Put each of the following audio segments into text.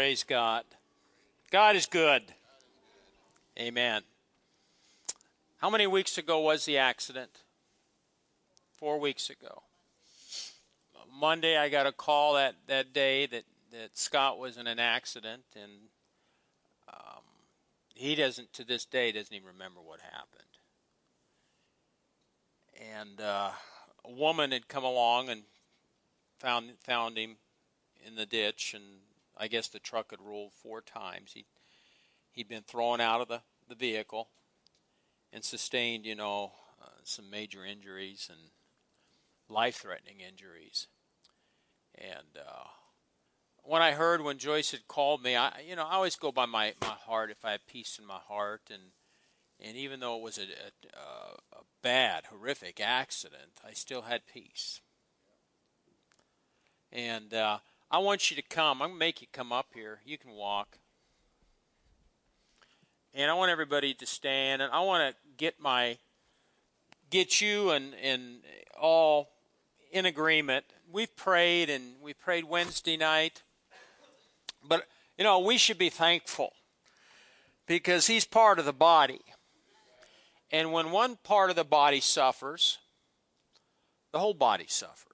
Praise God. God is good. Amen. How many weeks ago was the accident? Four weeks ago. Monday, I got a call that, that day that, that Scott was in an accident, and um, he doesn't, to this day, doesn't even remember what happened. And uh, a woman had come along and found found him in the ditch, and I guess the truck had rolled four times. He he'd been thrown out of the, the vehicle and sustained, you know, uh, some major injuries and life-threatening injuries. And uh, when I heard when Joyce had called me, I you know I always go by my, my heart if I have peace in my heart and and even though it was a, a, a bad, horrific accident, I still had peace. And uh, I want you to come. I'm going to make you come up here. You can walk. And I want everybody to stand. And I want to get my get you and, and all in agreement. We've prayed and we prayed Wednesday night. But, you know, we should be thankful because he's part of the body. And when one part of the body suffers, the whole body suffers.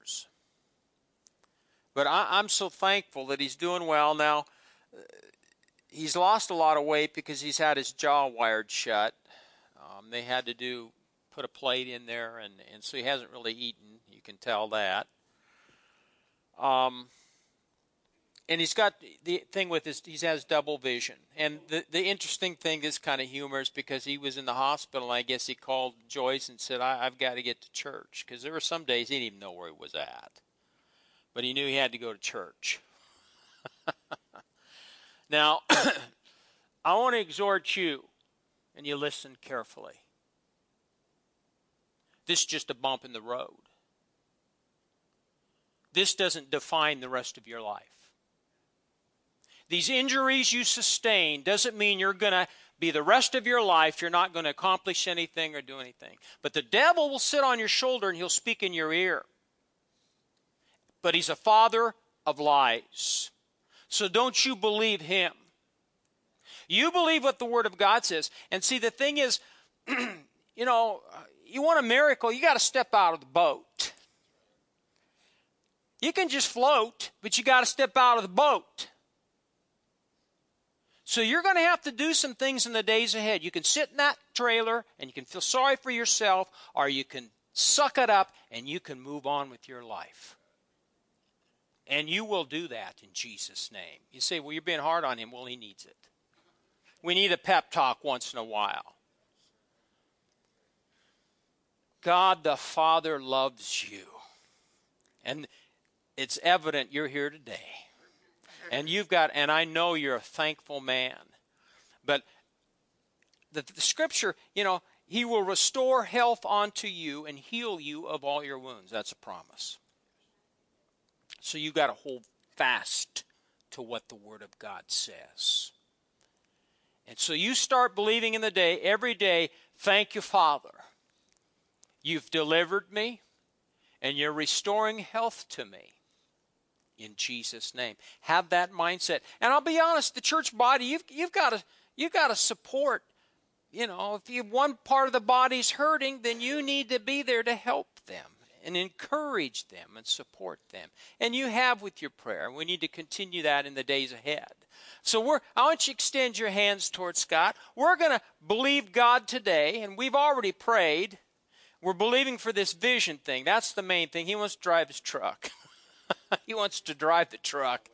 But I, am so thankful that he's doing well now. He's lost a lot of weight because he's had his jaw wired shut. Um, they had to do put a plate in there, and, and so he hasn't really eaten. You can tell that. Um, and he's got the thing with his he has double vision and the the interesting thing this kind of humor is because he was in the hospital and i guess he called joyce and said I, have got to get to church because there were some days he didn't even know where he was at but he knew he had to go to church. now, I want to exhort you, and you listen carefully. This is just a bump in the road. This doesn't define the rest of your life. These injuries you sustain doesn't mean you're going to be the rest of your life, you're not going to accomplish anything or do anything. But the devil will sit on your shoulder and he'll speak in your ear but he's a father of lies. So don't you believe him. You believe what the Word of God says. And see, the thing is, you know, you want a miracle, you got to step out of the boat. You can just float, but you got to step out of the boat. So you're going to have to do some things in the days ahead. You can sit in that trailer and you can feel sorry for yourself, or you can suck it up and you can move on with your life. And you will do that in Jesus' name. You say, well, you're being hard on him. Well, he needs it. We need a pep talk once in a while. God the Father loves you. And it's evident you're here today. And you've got, and I know you're a thankful man. But the, the scripture, you know, he will restore health unto you and heal you of all your wounds. That's a promise. So you got to hold fast to what the Word of God says. And so you start believing in the day, every day, thank you, Father. You've delivered me, and you're restoring health to me. In Jesus' name. Have that mindset. And I'll be honest, the church body, you've, you've got to you've got to support. You know, if you one part of the body's hurting, then you need to be there to help them and encourage them and support them. And you have with your prayer. We need to continue that in the days ahead. So we're, I want you to extend your hands towards Scott. We're going to believe God today, and we've already prayed. We're believing for this vision thing. That's the main thing. He wants to drive his truck. he wants to drive the truck.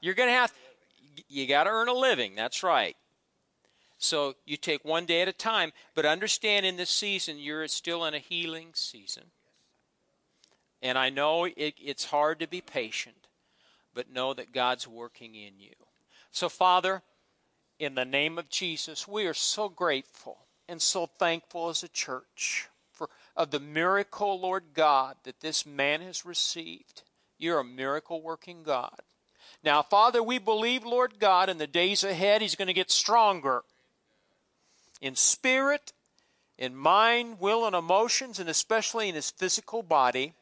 You're going to have, you got to earn a living. That's right. So you take one day at a time, but understand in this season, you're still in a healing season. And I know it, it's hard to be patient, but know that God's working in you. So, Father, in the name of Jesus, we are so grateful and so thankful as a church for of the miracle, Lord God, that this man has received. You're a miracle working God. Now, Father, we believe, Lord God, in the days ahead, he's going to get stronger in spirit, in mind, will, and emotions, and especially in his physical body.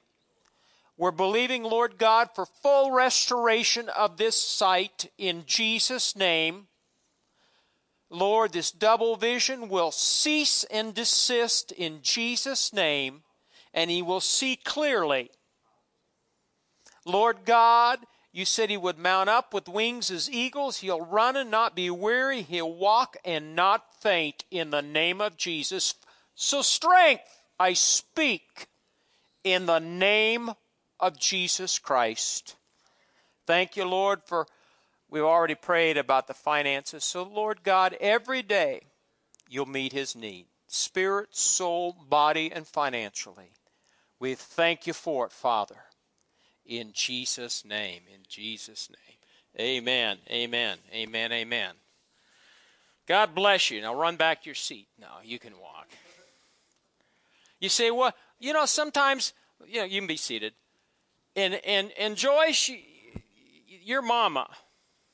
We're believing, Lord God, for full restoration of this sight in Jesus' name. Lord, this double vision will cease and desist in Jesus' name, and he will see clearly. Lord God, you said he would mount up with wings as eagles. He'll run and not be weary. He'll walk and not faint in the name of Jesus. So, strength, I speak in the name of Jesus Christ. Thank you, Lord, for we've already prayed about the finances. So, Lord God, every day you'll meet his need spirit, soul, body, and financially. We thank you for it, Father. In Jesus' name. In Jesus' name. Amen. Amen. Amen. Amen. God bless you. Now run back to your seat. No, you can walk. You say, well, you know, sometimes, you know, you can be seated and and and Joyce, your mama,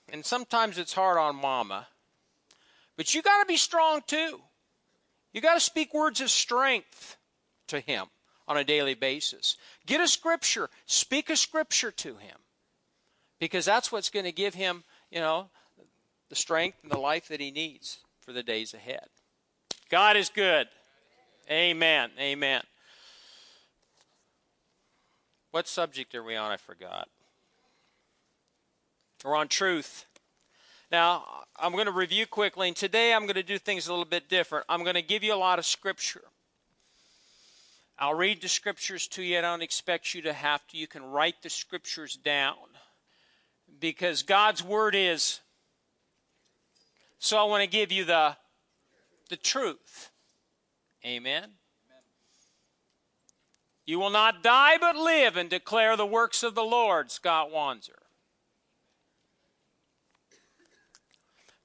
and sometimes it's hard on mama, but you got to be strong too. You got to speak words of strength to him on a daily basis. Get a scripture, speak a scripture to him, because that's what's going to give him, you know, the strength and the life that he needs for the days ahead. God is good. Amen. Amen. What subject are we on? I forgot. We're on truth. Now, I'm going to review quickly, and today I'm going to do things a little bit different. I'm going to give you a lot of scripture. I'll read the scriptures to you. I don't expect you to have to. You can write the scriptures down because God's word is. So I want to give you the the truth. Amen. You will not die but live and declare the works of the Lord, Scott Wanzer.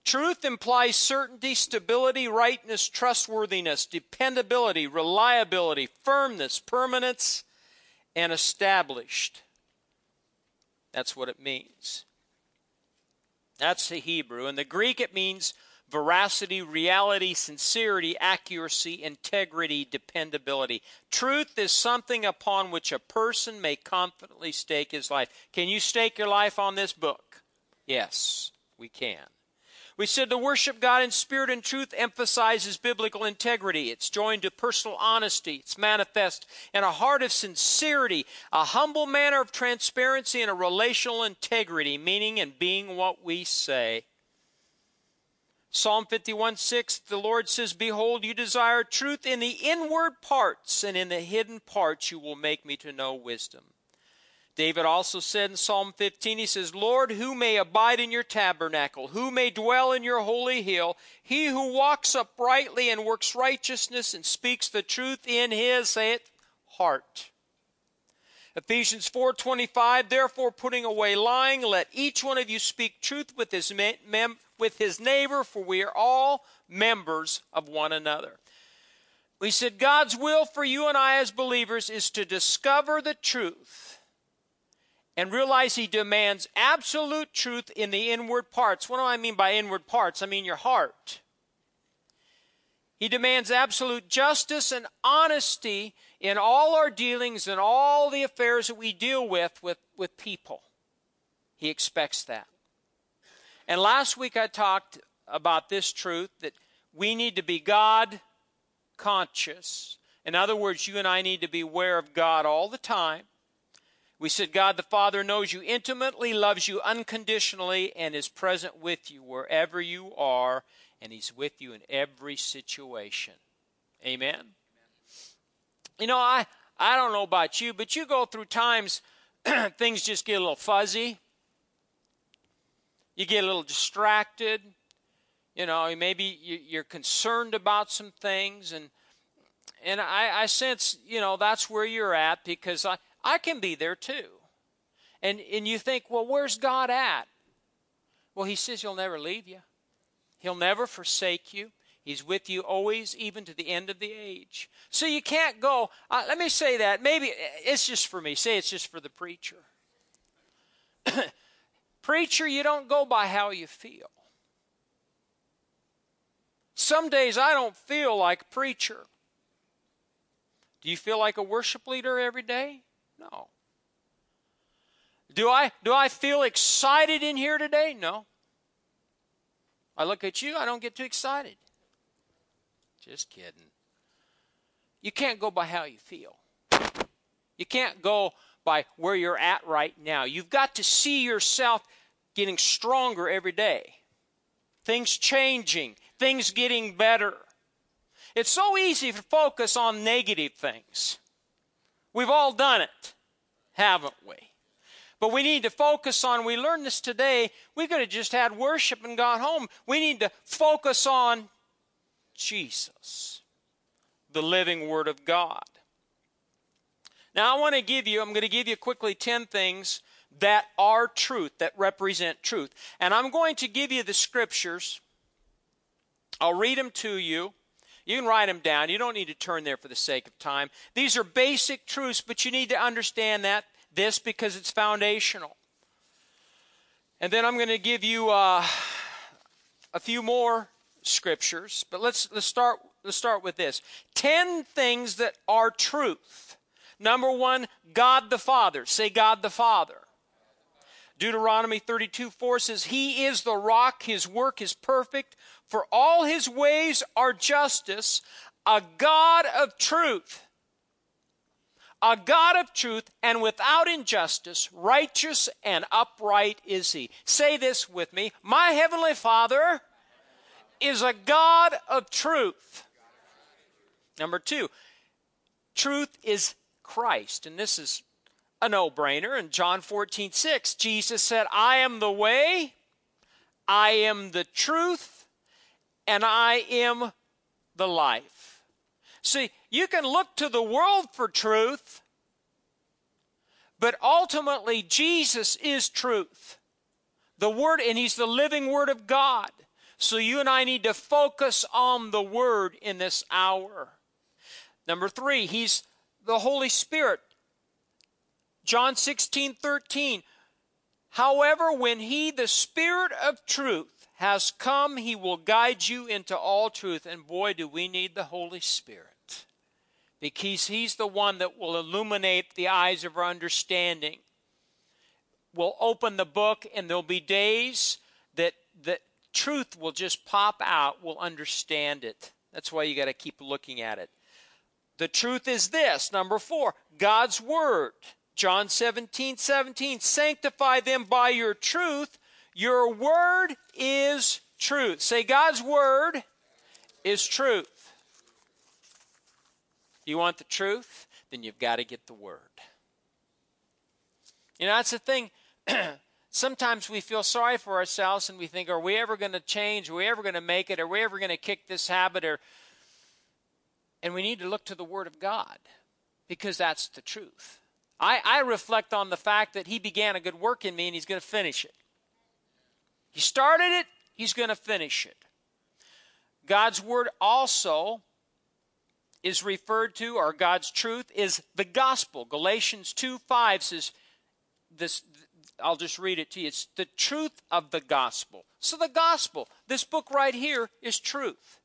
Truth implies certainty, stability, rightness, trustworthiness, dependability, reliability, firmness, permanence, and established. That's what it means. That's the Hebrew. In the Greek, it means veracity, reality, sincerity, accuracy, integrity, dependability. Truth is something upon which a person may confidently stake his life. Can you stake your life on this book? Yes, we can. We said to worship God in spirit and truth emphasizes biblical integrity. It's joined to personal honesty. It's manifest in a heart of sincerity, a humble manner of transparency, and a relational integrity, meaning and being what we say. Psalm 51 6, the Lord says, Behold, you desire truth in the inward parts, and in the hidden parts you will make me to know wisdom. David also said in Psalm 15, he says, Lord, who may abide in your tabernacle? Who may dwell in your holy hill? He who walks uprightly and works righteousness and speaks the truth in his, say it, heart. Ephesians 4:25 Therefore putting away lying let each one of you speak truth with his mem- with his neighbor for we are all members of one another. We said God's will for you and I as believers is to discover the truth and realize he demands absolute truth in the inward parts. What do I mean by inward parts? I mean your heart. He demands absolute justice and honesty in all our dealings and all the affairs that we deal with, with with people. He expects that. And last week I talked about this truth that we need to be God conscious. In other words, you and I need to be aware of God all the time. We said God the Father knows you intimately, loves you unconditionally, and is present with you wherever you are, and He's with you in every situation. Amen? Amen. You know, I, I don't know about you, but you go through times things just get a little fuzzy. You get a little distracted. You know, maybe you're concerned about some things, and and I, I sense, you know, that's where you're at because I, I can be there too. And and you think, well, where's God at? Well, He says He'll never leave you. He'll never forsake you. He's with you always, even to the end of the age. So you can't go. Uh, let me say that. Maybe it's just for me. Say it's just for the preacher. Preacher, you don't go by how you feel. Some days I don't feel like a preacher. Do you feel like a worship leader every day? No. Do I do I feel excited in here today? No. I look at you, I don't get too excited. Just kidding. You can't go by how you feel. You can't go by where you're at right now. You've got to see yourself getting stronger every day. Things changing, things getting better. It's so easy to focus on negative things. We've all done it, haven't we? But we need to focus on, we learned this today, we could have just had worship and gone home. We need to focus on Jesus, the living Word of God. Now, I want to give you, I'm going to give you quickly 10 things that are truth, that represent truth. And I'm going to give you the scriptures. I'll read them to you. You can write them down. You don't need to turn there for the sake of time. These are basic truths, but you need to understand that this because it's foundational. And then I'm going to give you uh, a few more scriptures, but let's let's start let's start with this. 10 things that are truth. Number 1, God the Father. Say God the Father. Deuteronomy 32 4 says, He is the rock, His work is perfect, for all His ways are justice, a God of truth. A God of truth and without injustice, righteous and upright is He. Say this with me My Heavenly Father is a God of truth. Number two, truth is Christ. And this is a no brainer. In John 14, 6, Jesus said, I am the way, I am the truth, and I am the life. See, you can look to the world for truth, but ultimately, Jesus is truth. The Word, and He's the living Word of God. So you and I need to focus on the Word in this hour. Number three, He's the Holy Spirit. John 16, 13. However, when he, the Spirit of truth, has come, he will guide you into all truth. And boy, do we need the Holy Spirit. Because he's the one that will illuminate the eyes of our understanding. Will open the book, and there'll be days that, that truth will just pop out. We'll understand it. That's why you got to keep looking at it. The truth is this number four, God's Word. John 17, 17, sanctify them by your truth. Your word is truth. Say, God's word is truth. You want the truth? Then you've got to get the word. You know, that's the thing. Sometimes we feel sorry for ourselves and we think, are we ever going to change? Are we ever going to make it? Are we ever going to kick this habit? Or, and we need to look to the Word of God because that's the truth. I, I reflect on the fact that he began a good work in me and he's going to finish it. He started it, he's going to finish it. God's word also is referred to, or God's truth is the gospel. Galatians 2 5 says, this, I'll just read it to you. It's the truth of the gospel. So, the gospel, this book right here, is truth.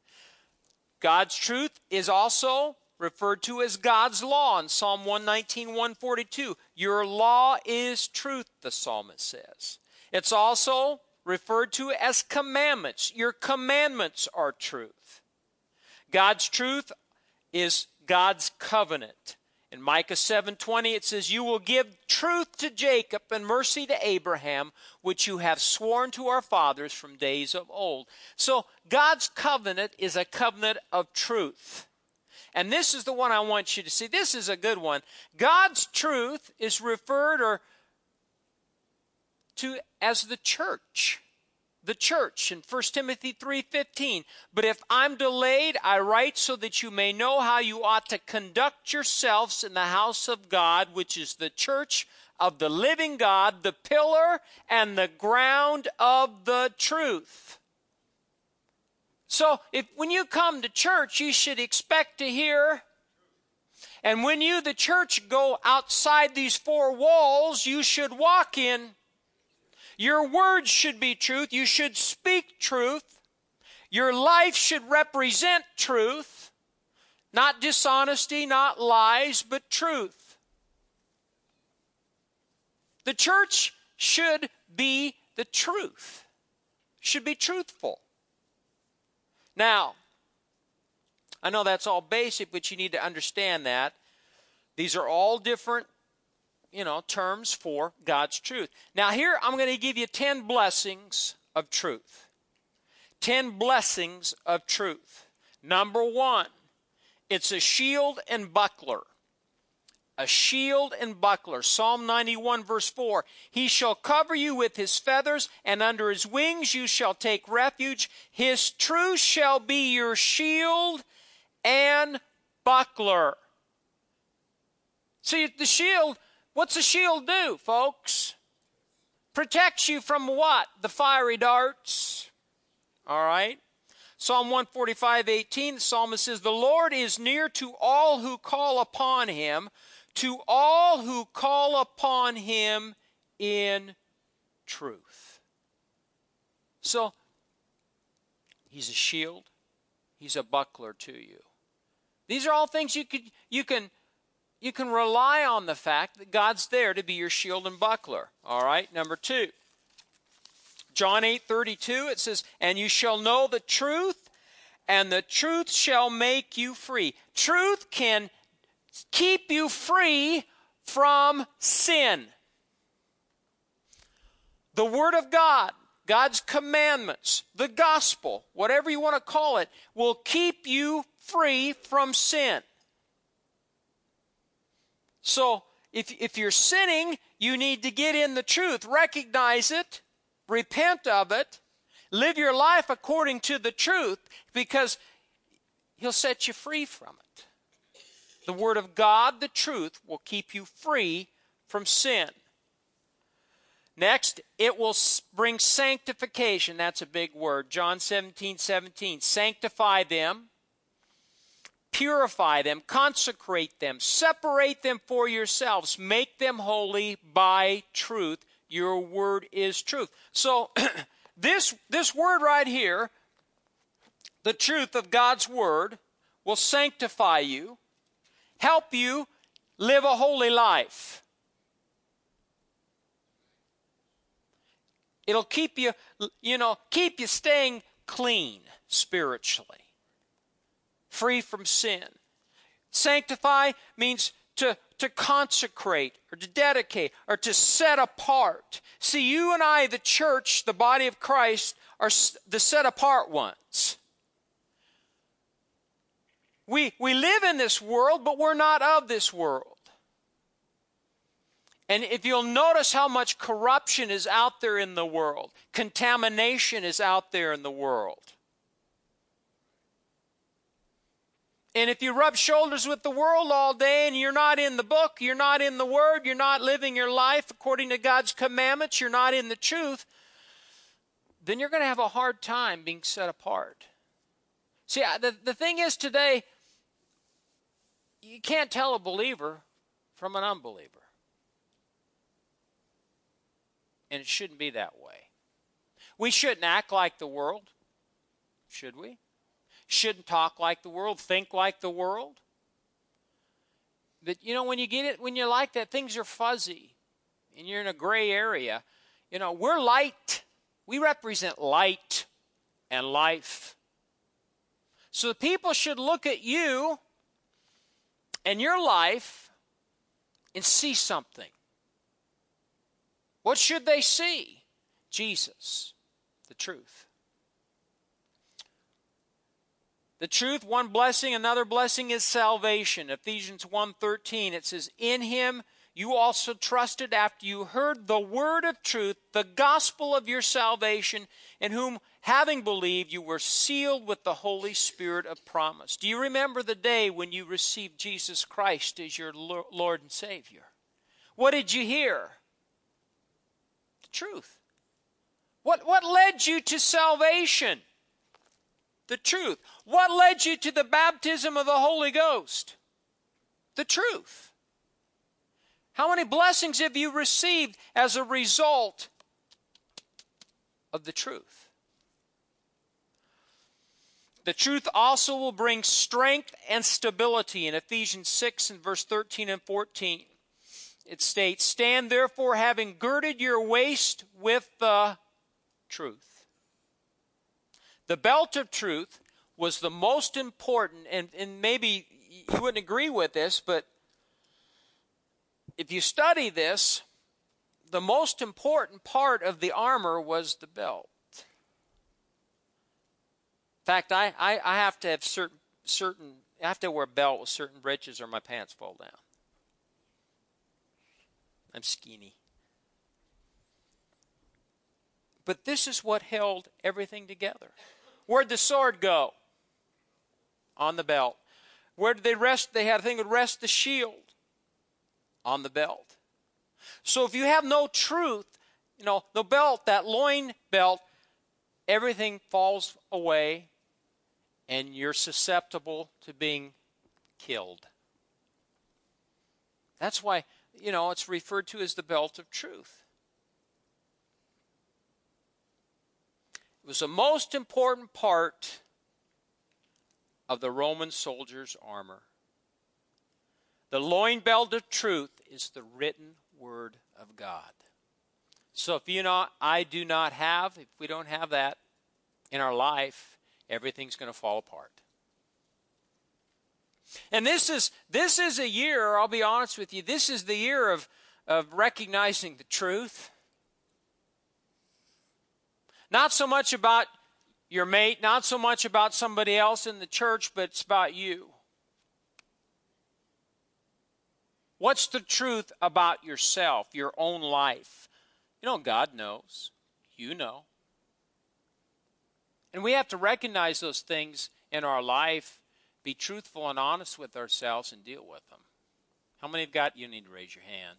God's truth is also referred to as God's law in Psalm 119, 142. Your law is truth, the psalmist says. It's also referred to as commandments. Your commandments are truth. God's truth is God's covenant. In Micah 7:20 it says you will give truth to Jacob and mercy to Abraham which you have sworn to our fathers from days of old. So God's covenant is a covenant of truth. And this is the one I want you to see. This is a good one. God's truth is referred or to as the church. The church in 1 Timothy 3:15. But if I'm delayed, I write so that you may know how you ought to conduct yourselves in the house of God, which is the church of the living God, the pillar and the ground of the truth. So if when you come to church, you should expect to hear. And when you, the church, go outside these four walls, you should walk in. Your words should be truth. You should speak truth. Your life should represent truth. Not dishonesty, not lies, but truth. The church should be the truth, should be truthful. Now, I know that's all basic, but you need to understand that. These are all different, you know, terms for God's truth. Now, here I'm going to give you 10 blessings of truth. 10 blessings of truth. Number one, it's a shield and buckler. A shield and buckler. Psalm 91, verse 4. He shall cover you with his feathers, and under his wings you shall take refuge. His truth shall be your shield and buckler. See, the shield, what's the shield do, folks? Protects you from what? The fiery darts. All right? Psalm 145, 18, the psalmist says, The Lord is near to all who call upon him, to all who call upon him in truth. So, he's a shield, he's a buckler to you. These are all things you could you can you can rely on the fact that God's there to be your shield and buckler. All right, number two. John 8 32, it says, And you shall know the truth, and the truth shall make you free. Truth can keep you free from sin. The Word of God, God's commandments, the gospel, whatever you want to call it, will keep you free from sin. So, if, if you're sinning, you need to get in the truth, recognize it, repent of it, live your life according to the truth, because He'll set you free from it. The Word of God, the truth, will keep you free from sin. Next, it will bring sanctification. That's a big word. John 17, 17. Sanctify them purify them, consecrate them, separate them for yourselves, make them holy by truth. Your word is truth. So, this, this word right here, the truth of God's word, will sanctify you, help you live a holy life. It'll keep you, you know, keep you staying clean spiritually free from sin. Sanctify means to, to consecrate or to dedicate or to set apart. See, you and I, the church, the body of Christ, are the set apart ones. We, we live in this world, but we're not of this world. And if you'll notice how much corruption is out there in the world, contamination is out there in the world. And if you rub shoulders with the world all day and you're not in the book, you're not in the Word, you're not living your life according to God's commandments, you're not in the truth, then you're going to have a hard time being set apart. See, the, the thing is today, you can't tell a believer from an unbeliever. And it shouldn't be that way. We shouldn't act like the world, should we? shouldn't talk like the world, think like the world. But you know, when you get it, when you're like that, things are fuzzy and you're in a gray area. You know, we're light. We represent light and life. So the people should look at you and your life and see something. What should they see? Jesus, the truth. The truth, one blessing, another blessing is salvation. Ephesians 1:13 it says, "In him you also trusted after you heard the word of truth, the gospel of your salvation, in whom having believed you were sealed with the Holy Spirit of promise." Do you remember the day when you received Jesus Christ as your Lord and Savior? What did you hear? The truth. What, what led you to salvation? The truth. What led you to the baptism of the Holy Ghost? The truth. How many blessings have you received as a result of the truth? The truth also will bring strength and stability in Ephesians 6 and verse 13 and 14 it states, Stand therefore, having girded your waist with the truth. The belt of truth was the most important, and, and maybe you wouldn't agree with this, but if you study this, the most important part of the armor was the belt. In fact, I, I, I have to have certain certain I have to wear a belt with certain breeches or my pants fall down. I'm skinny. But this is what held everything together. Where'd the sword go? On the belt. Where did they rest? They had a thing that rest the shield on the belt. So if you have no truth, you know, the belt, that loin belt, everything falls away and you're susceptible to being killed. That's why, you know, it's referred to as the belt of truth. It was the most important part of the Roman soldier's armor. The loin belt of truth is the written word of God. So if you know I do not have, if we don't have that in our life, everything's going to fall apart. And this is this is a year, I'll be honest with you, this is the year of, of recognizing the truth. Not so much about your mate, not so much about somebody else in the church, but it's about you. What's the truth about yourself, your own life? You know, God knows. You know. And we have to recognize those things in our life, be truthful and honest with ourselves, and deal with them. How many have got, you need to raise your hand.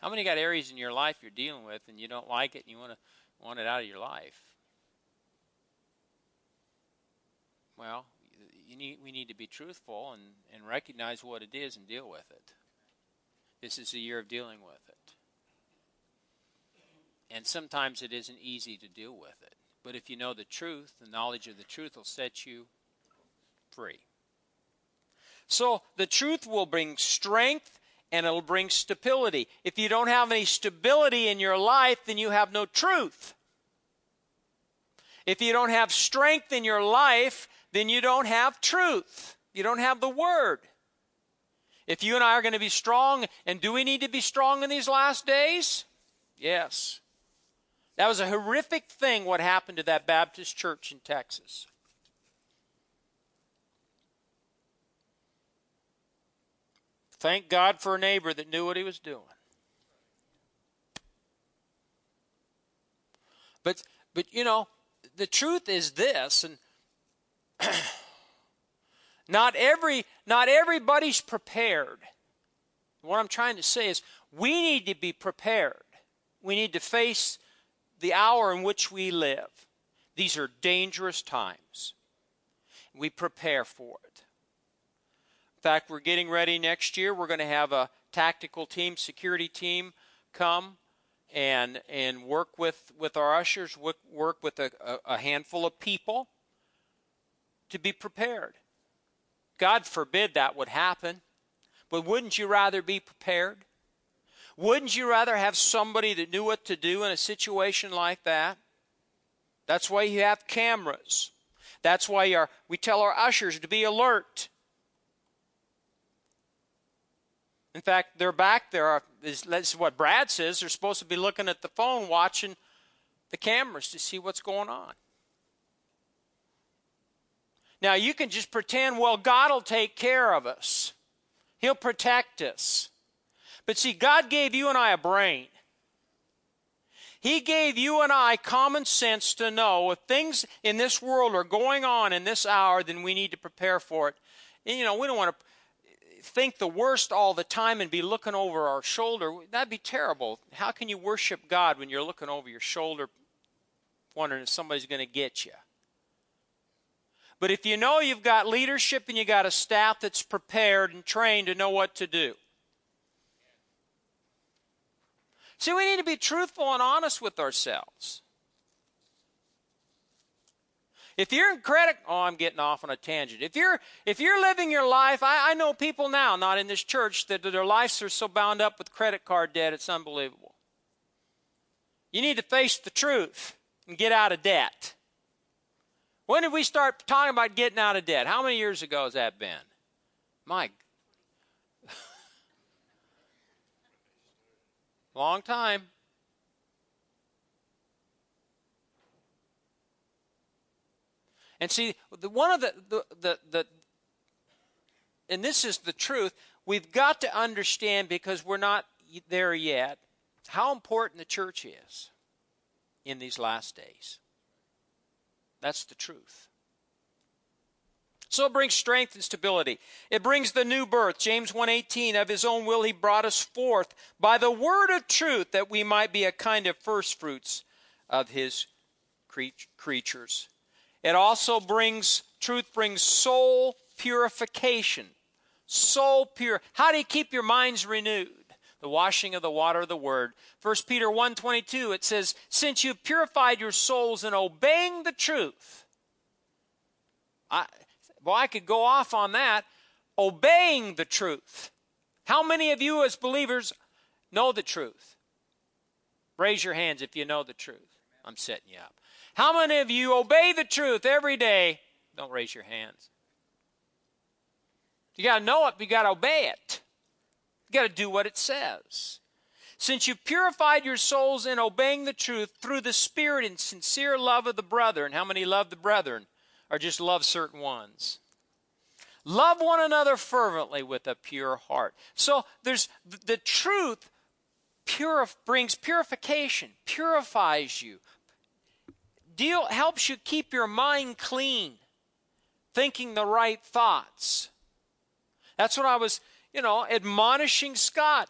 How many got areas in your life you're dealing with and you don't like it and you want to want it out of your life? Well, you need, we need to be truthful and, and recognize what it is and deal with it. This is a year of dealing with it. And sometimes it isn't easy to deal with it. But if you know the truth, the knowledge of the truth will set you free. So the truth will bring strength and it'll bring stability. If you don't have any stability in your life, then you have no truth. If you don't have strength in your life, then you don't have truth. You don't have the Word. If you and I are going to be strong, and do we need to be strong in these last days? Yes. That was a horrific thing what happened to that Baptist church in Texas. Thank God for a neighbor that knew what he was doing. But but you know, the truth is this and not every not everybody's prepared. What I'm trying to say is we need to be prepared. We need to face the hour in which we live. These are dangerous times. We prepare for it. In fact, we're getting ready next year. We're going to have a tactical team, security team come and and work with, with our ushers, work, work with a, a handful of people to be prepared. God forbid that would happen. But wouldn't you rather be prepared? Wouldn't you rather have somebody that knew what to do in a situation like that? That's why you have cameras. That's why we tell our ushers to be alert. In fact, they're back there. What Brad says. They're supposed to be looking at the phone, watching the cameras to see what's going on. Now, you can just pretend, well, God will take care of us, He'll protect us. But see, God gave you and I a brain. He gave you and I common sense to know if things in this world are going on in this hour, then we need to prepare for it. And, you know, we don't want to think the worst all the time and be looking over our shoulder. That'd be terrible. How can you worship God when you're looking over your shoulder, wondering if somebody's going to get you? But if you know you've got leadership and you got a staff that's prepared and trained to know what to do. See, we need to be truthful and honest with ourselves. If you're in credit, oh, I'm getting off on a tangent. If you're if you're living your life, I, I know people now, not in this church, that their lives are so bound up with credit card debt, it's unbelievable. You need to face the truth and get out of debt. When did we start talking about getting out of debt? How many years ago has that been? Mike. long time. And see, the, one of the, the, the, the, and this is the truth, we've got to understand because we're not there yet, how important the church is in these last days. That's the truth. So it brings strength and stability. It brings the new birth. James 1:18 of his own will he brought us forth by the word of truth that we might be a kind of first fruits of his creatures. It also brings truth brings soul purification. Soul pure. How do you keep your minds renewed? The washing of the water of the word. 1 Peter 1:22 it says, "Since you've purified your souls in obeying the truth." I well, I could go off on that. Obeying the truth. How many of you as believers know the truth? Raise your hands if you know the truth. I'm setting you up. How many of you obey the truth every day? Don't raise your hands. You got to know it, you got to obey it. You got to do what it says. Since you've purified your souls in obeying the truth through the Spirit and sincere love of the brethren, how many love the brethren or just love certain ones? Love one another fervently with a pure heart. So there's the truth purif- brings purification, purifies you, deal helps you keep your mind clean, thinking the right thoughts. That's what I was, you know, admonishing Scott.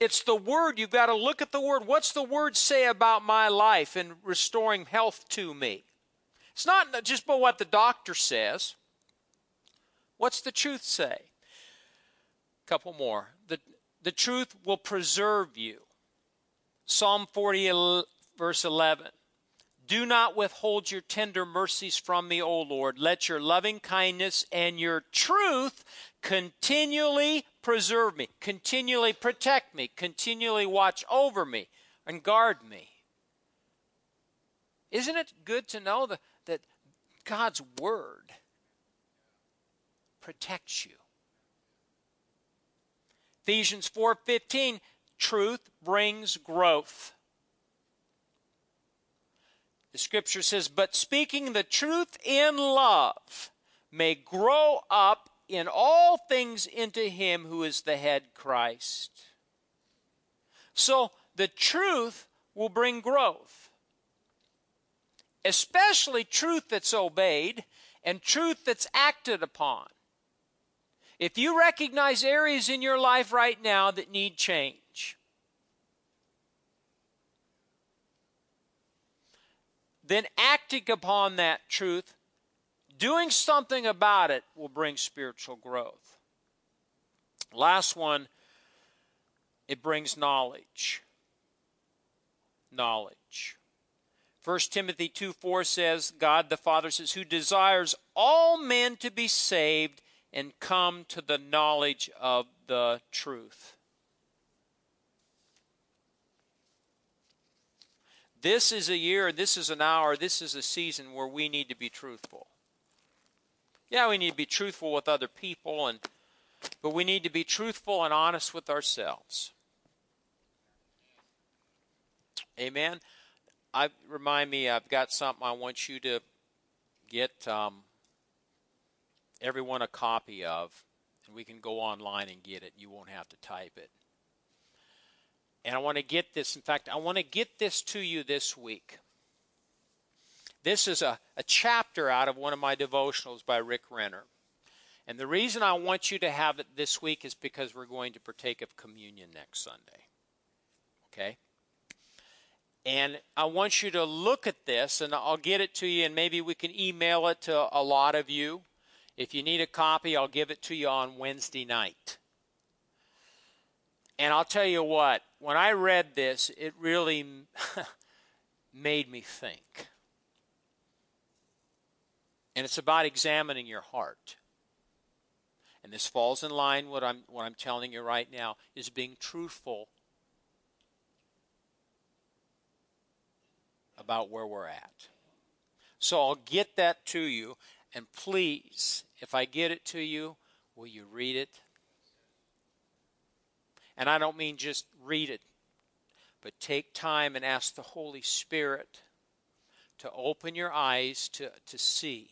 It's the word. You've got to look at the word. What's the word say about my life and restoring health to me? It's not just about what the doctor says. What's the truth say? A couple more. The, the truth will preserve you. Psalm 40, verse 11. Do not withhold your tender mercies from me, O Lord. Let your loving kindness and your truth continually preserve me, continually protect me, continually watch over me and guard me. Isn't it good to know that, that God's Word protects you? Ephesians 4:15 truth brings growth. The scripture says, But speaking the truth in love may grow up in all things into him who is the head Christ. So the truth will bring growth, especially truth that's obeyed and truth that's acted upon. If you recognize areas in your life right now that need change, then acting upon that truth, doing something about it will bring spiritual growth. Last one, it brings knowledge. Knowledge. 1 Timothy 2 4 says, God the Father says, Who desires all men to be saved and come to the knowledge of the truth. This is a year, this is an hour, this is a season where we need to be truthful. Yeah, we need to be truthful with other people and but we need to be truthful and honest with ourselves. Amen. I remind me I've got something I want you to get um, everyone a copy of, and we can go online and get it. You won't have to type it. And I want to get this, in fact, I want to get this to you this week. This is a, a chapter out of one of my devotionals by Rick Renner. And the reason I want you to have it this week is because we're going to partake of communion next Sunday. Okay? And I want you to look at this, and I'll get it to you, and maybe we can email it to a lot of you. If you need a copy, I'll give it to you on Wednesday night. And I'll tell you what, when I read this, it really made me think. And it's about examining your heart. And this falls in line what I'm what I'm telling you right now is being truthful about where we're at. So I'll get that to you and please if I get it to you, will you read it? And I don't mean just read it, but take time and ask the Holy Spirit to open your eyes to, to see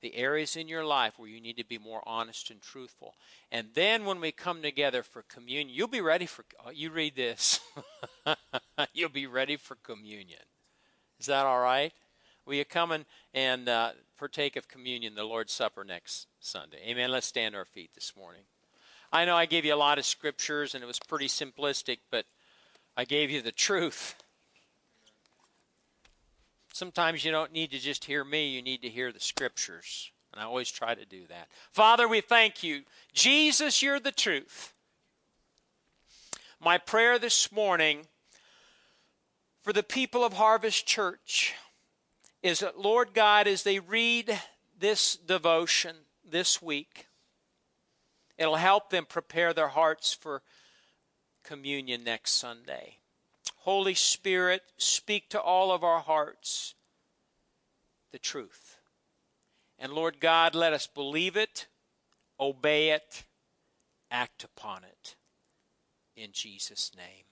the areas in your life where you need to be more honest and truthful. And then when we come together for communion, you'll be ready for, oh, you read this, you'll be ready for communion. Is that all right? Will you come and, and uh, partake of communion, the Lord's Supper next Sunday? Amen. Let's stand our feet this morning. I know I gave you a lot of scriptures and it was pretty simplistic, but I gave you the truth. Sometimes you don't need to just hear me, you need to hear the scriptures. And I always try to do that. Father, we thank you. Jesus, you're the truth. My prayer this morning for the people of Harvest Church is that, Lord God, as they read this devotion this week, it'll help them prepare their hearts for communion next Sunday. Holy Spirit, speak to all of our hearts the truth. And Lord God, let us believe it, obey it, act upon it. In Jesus' name.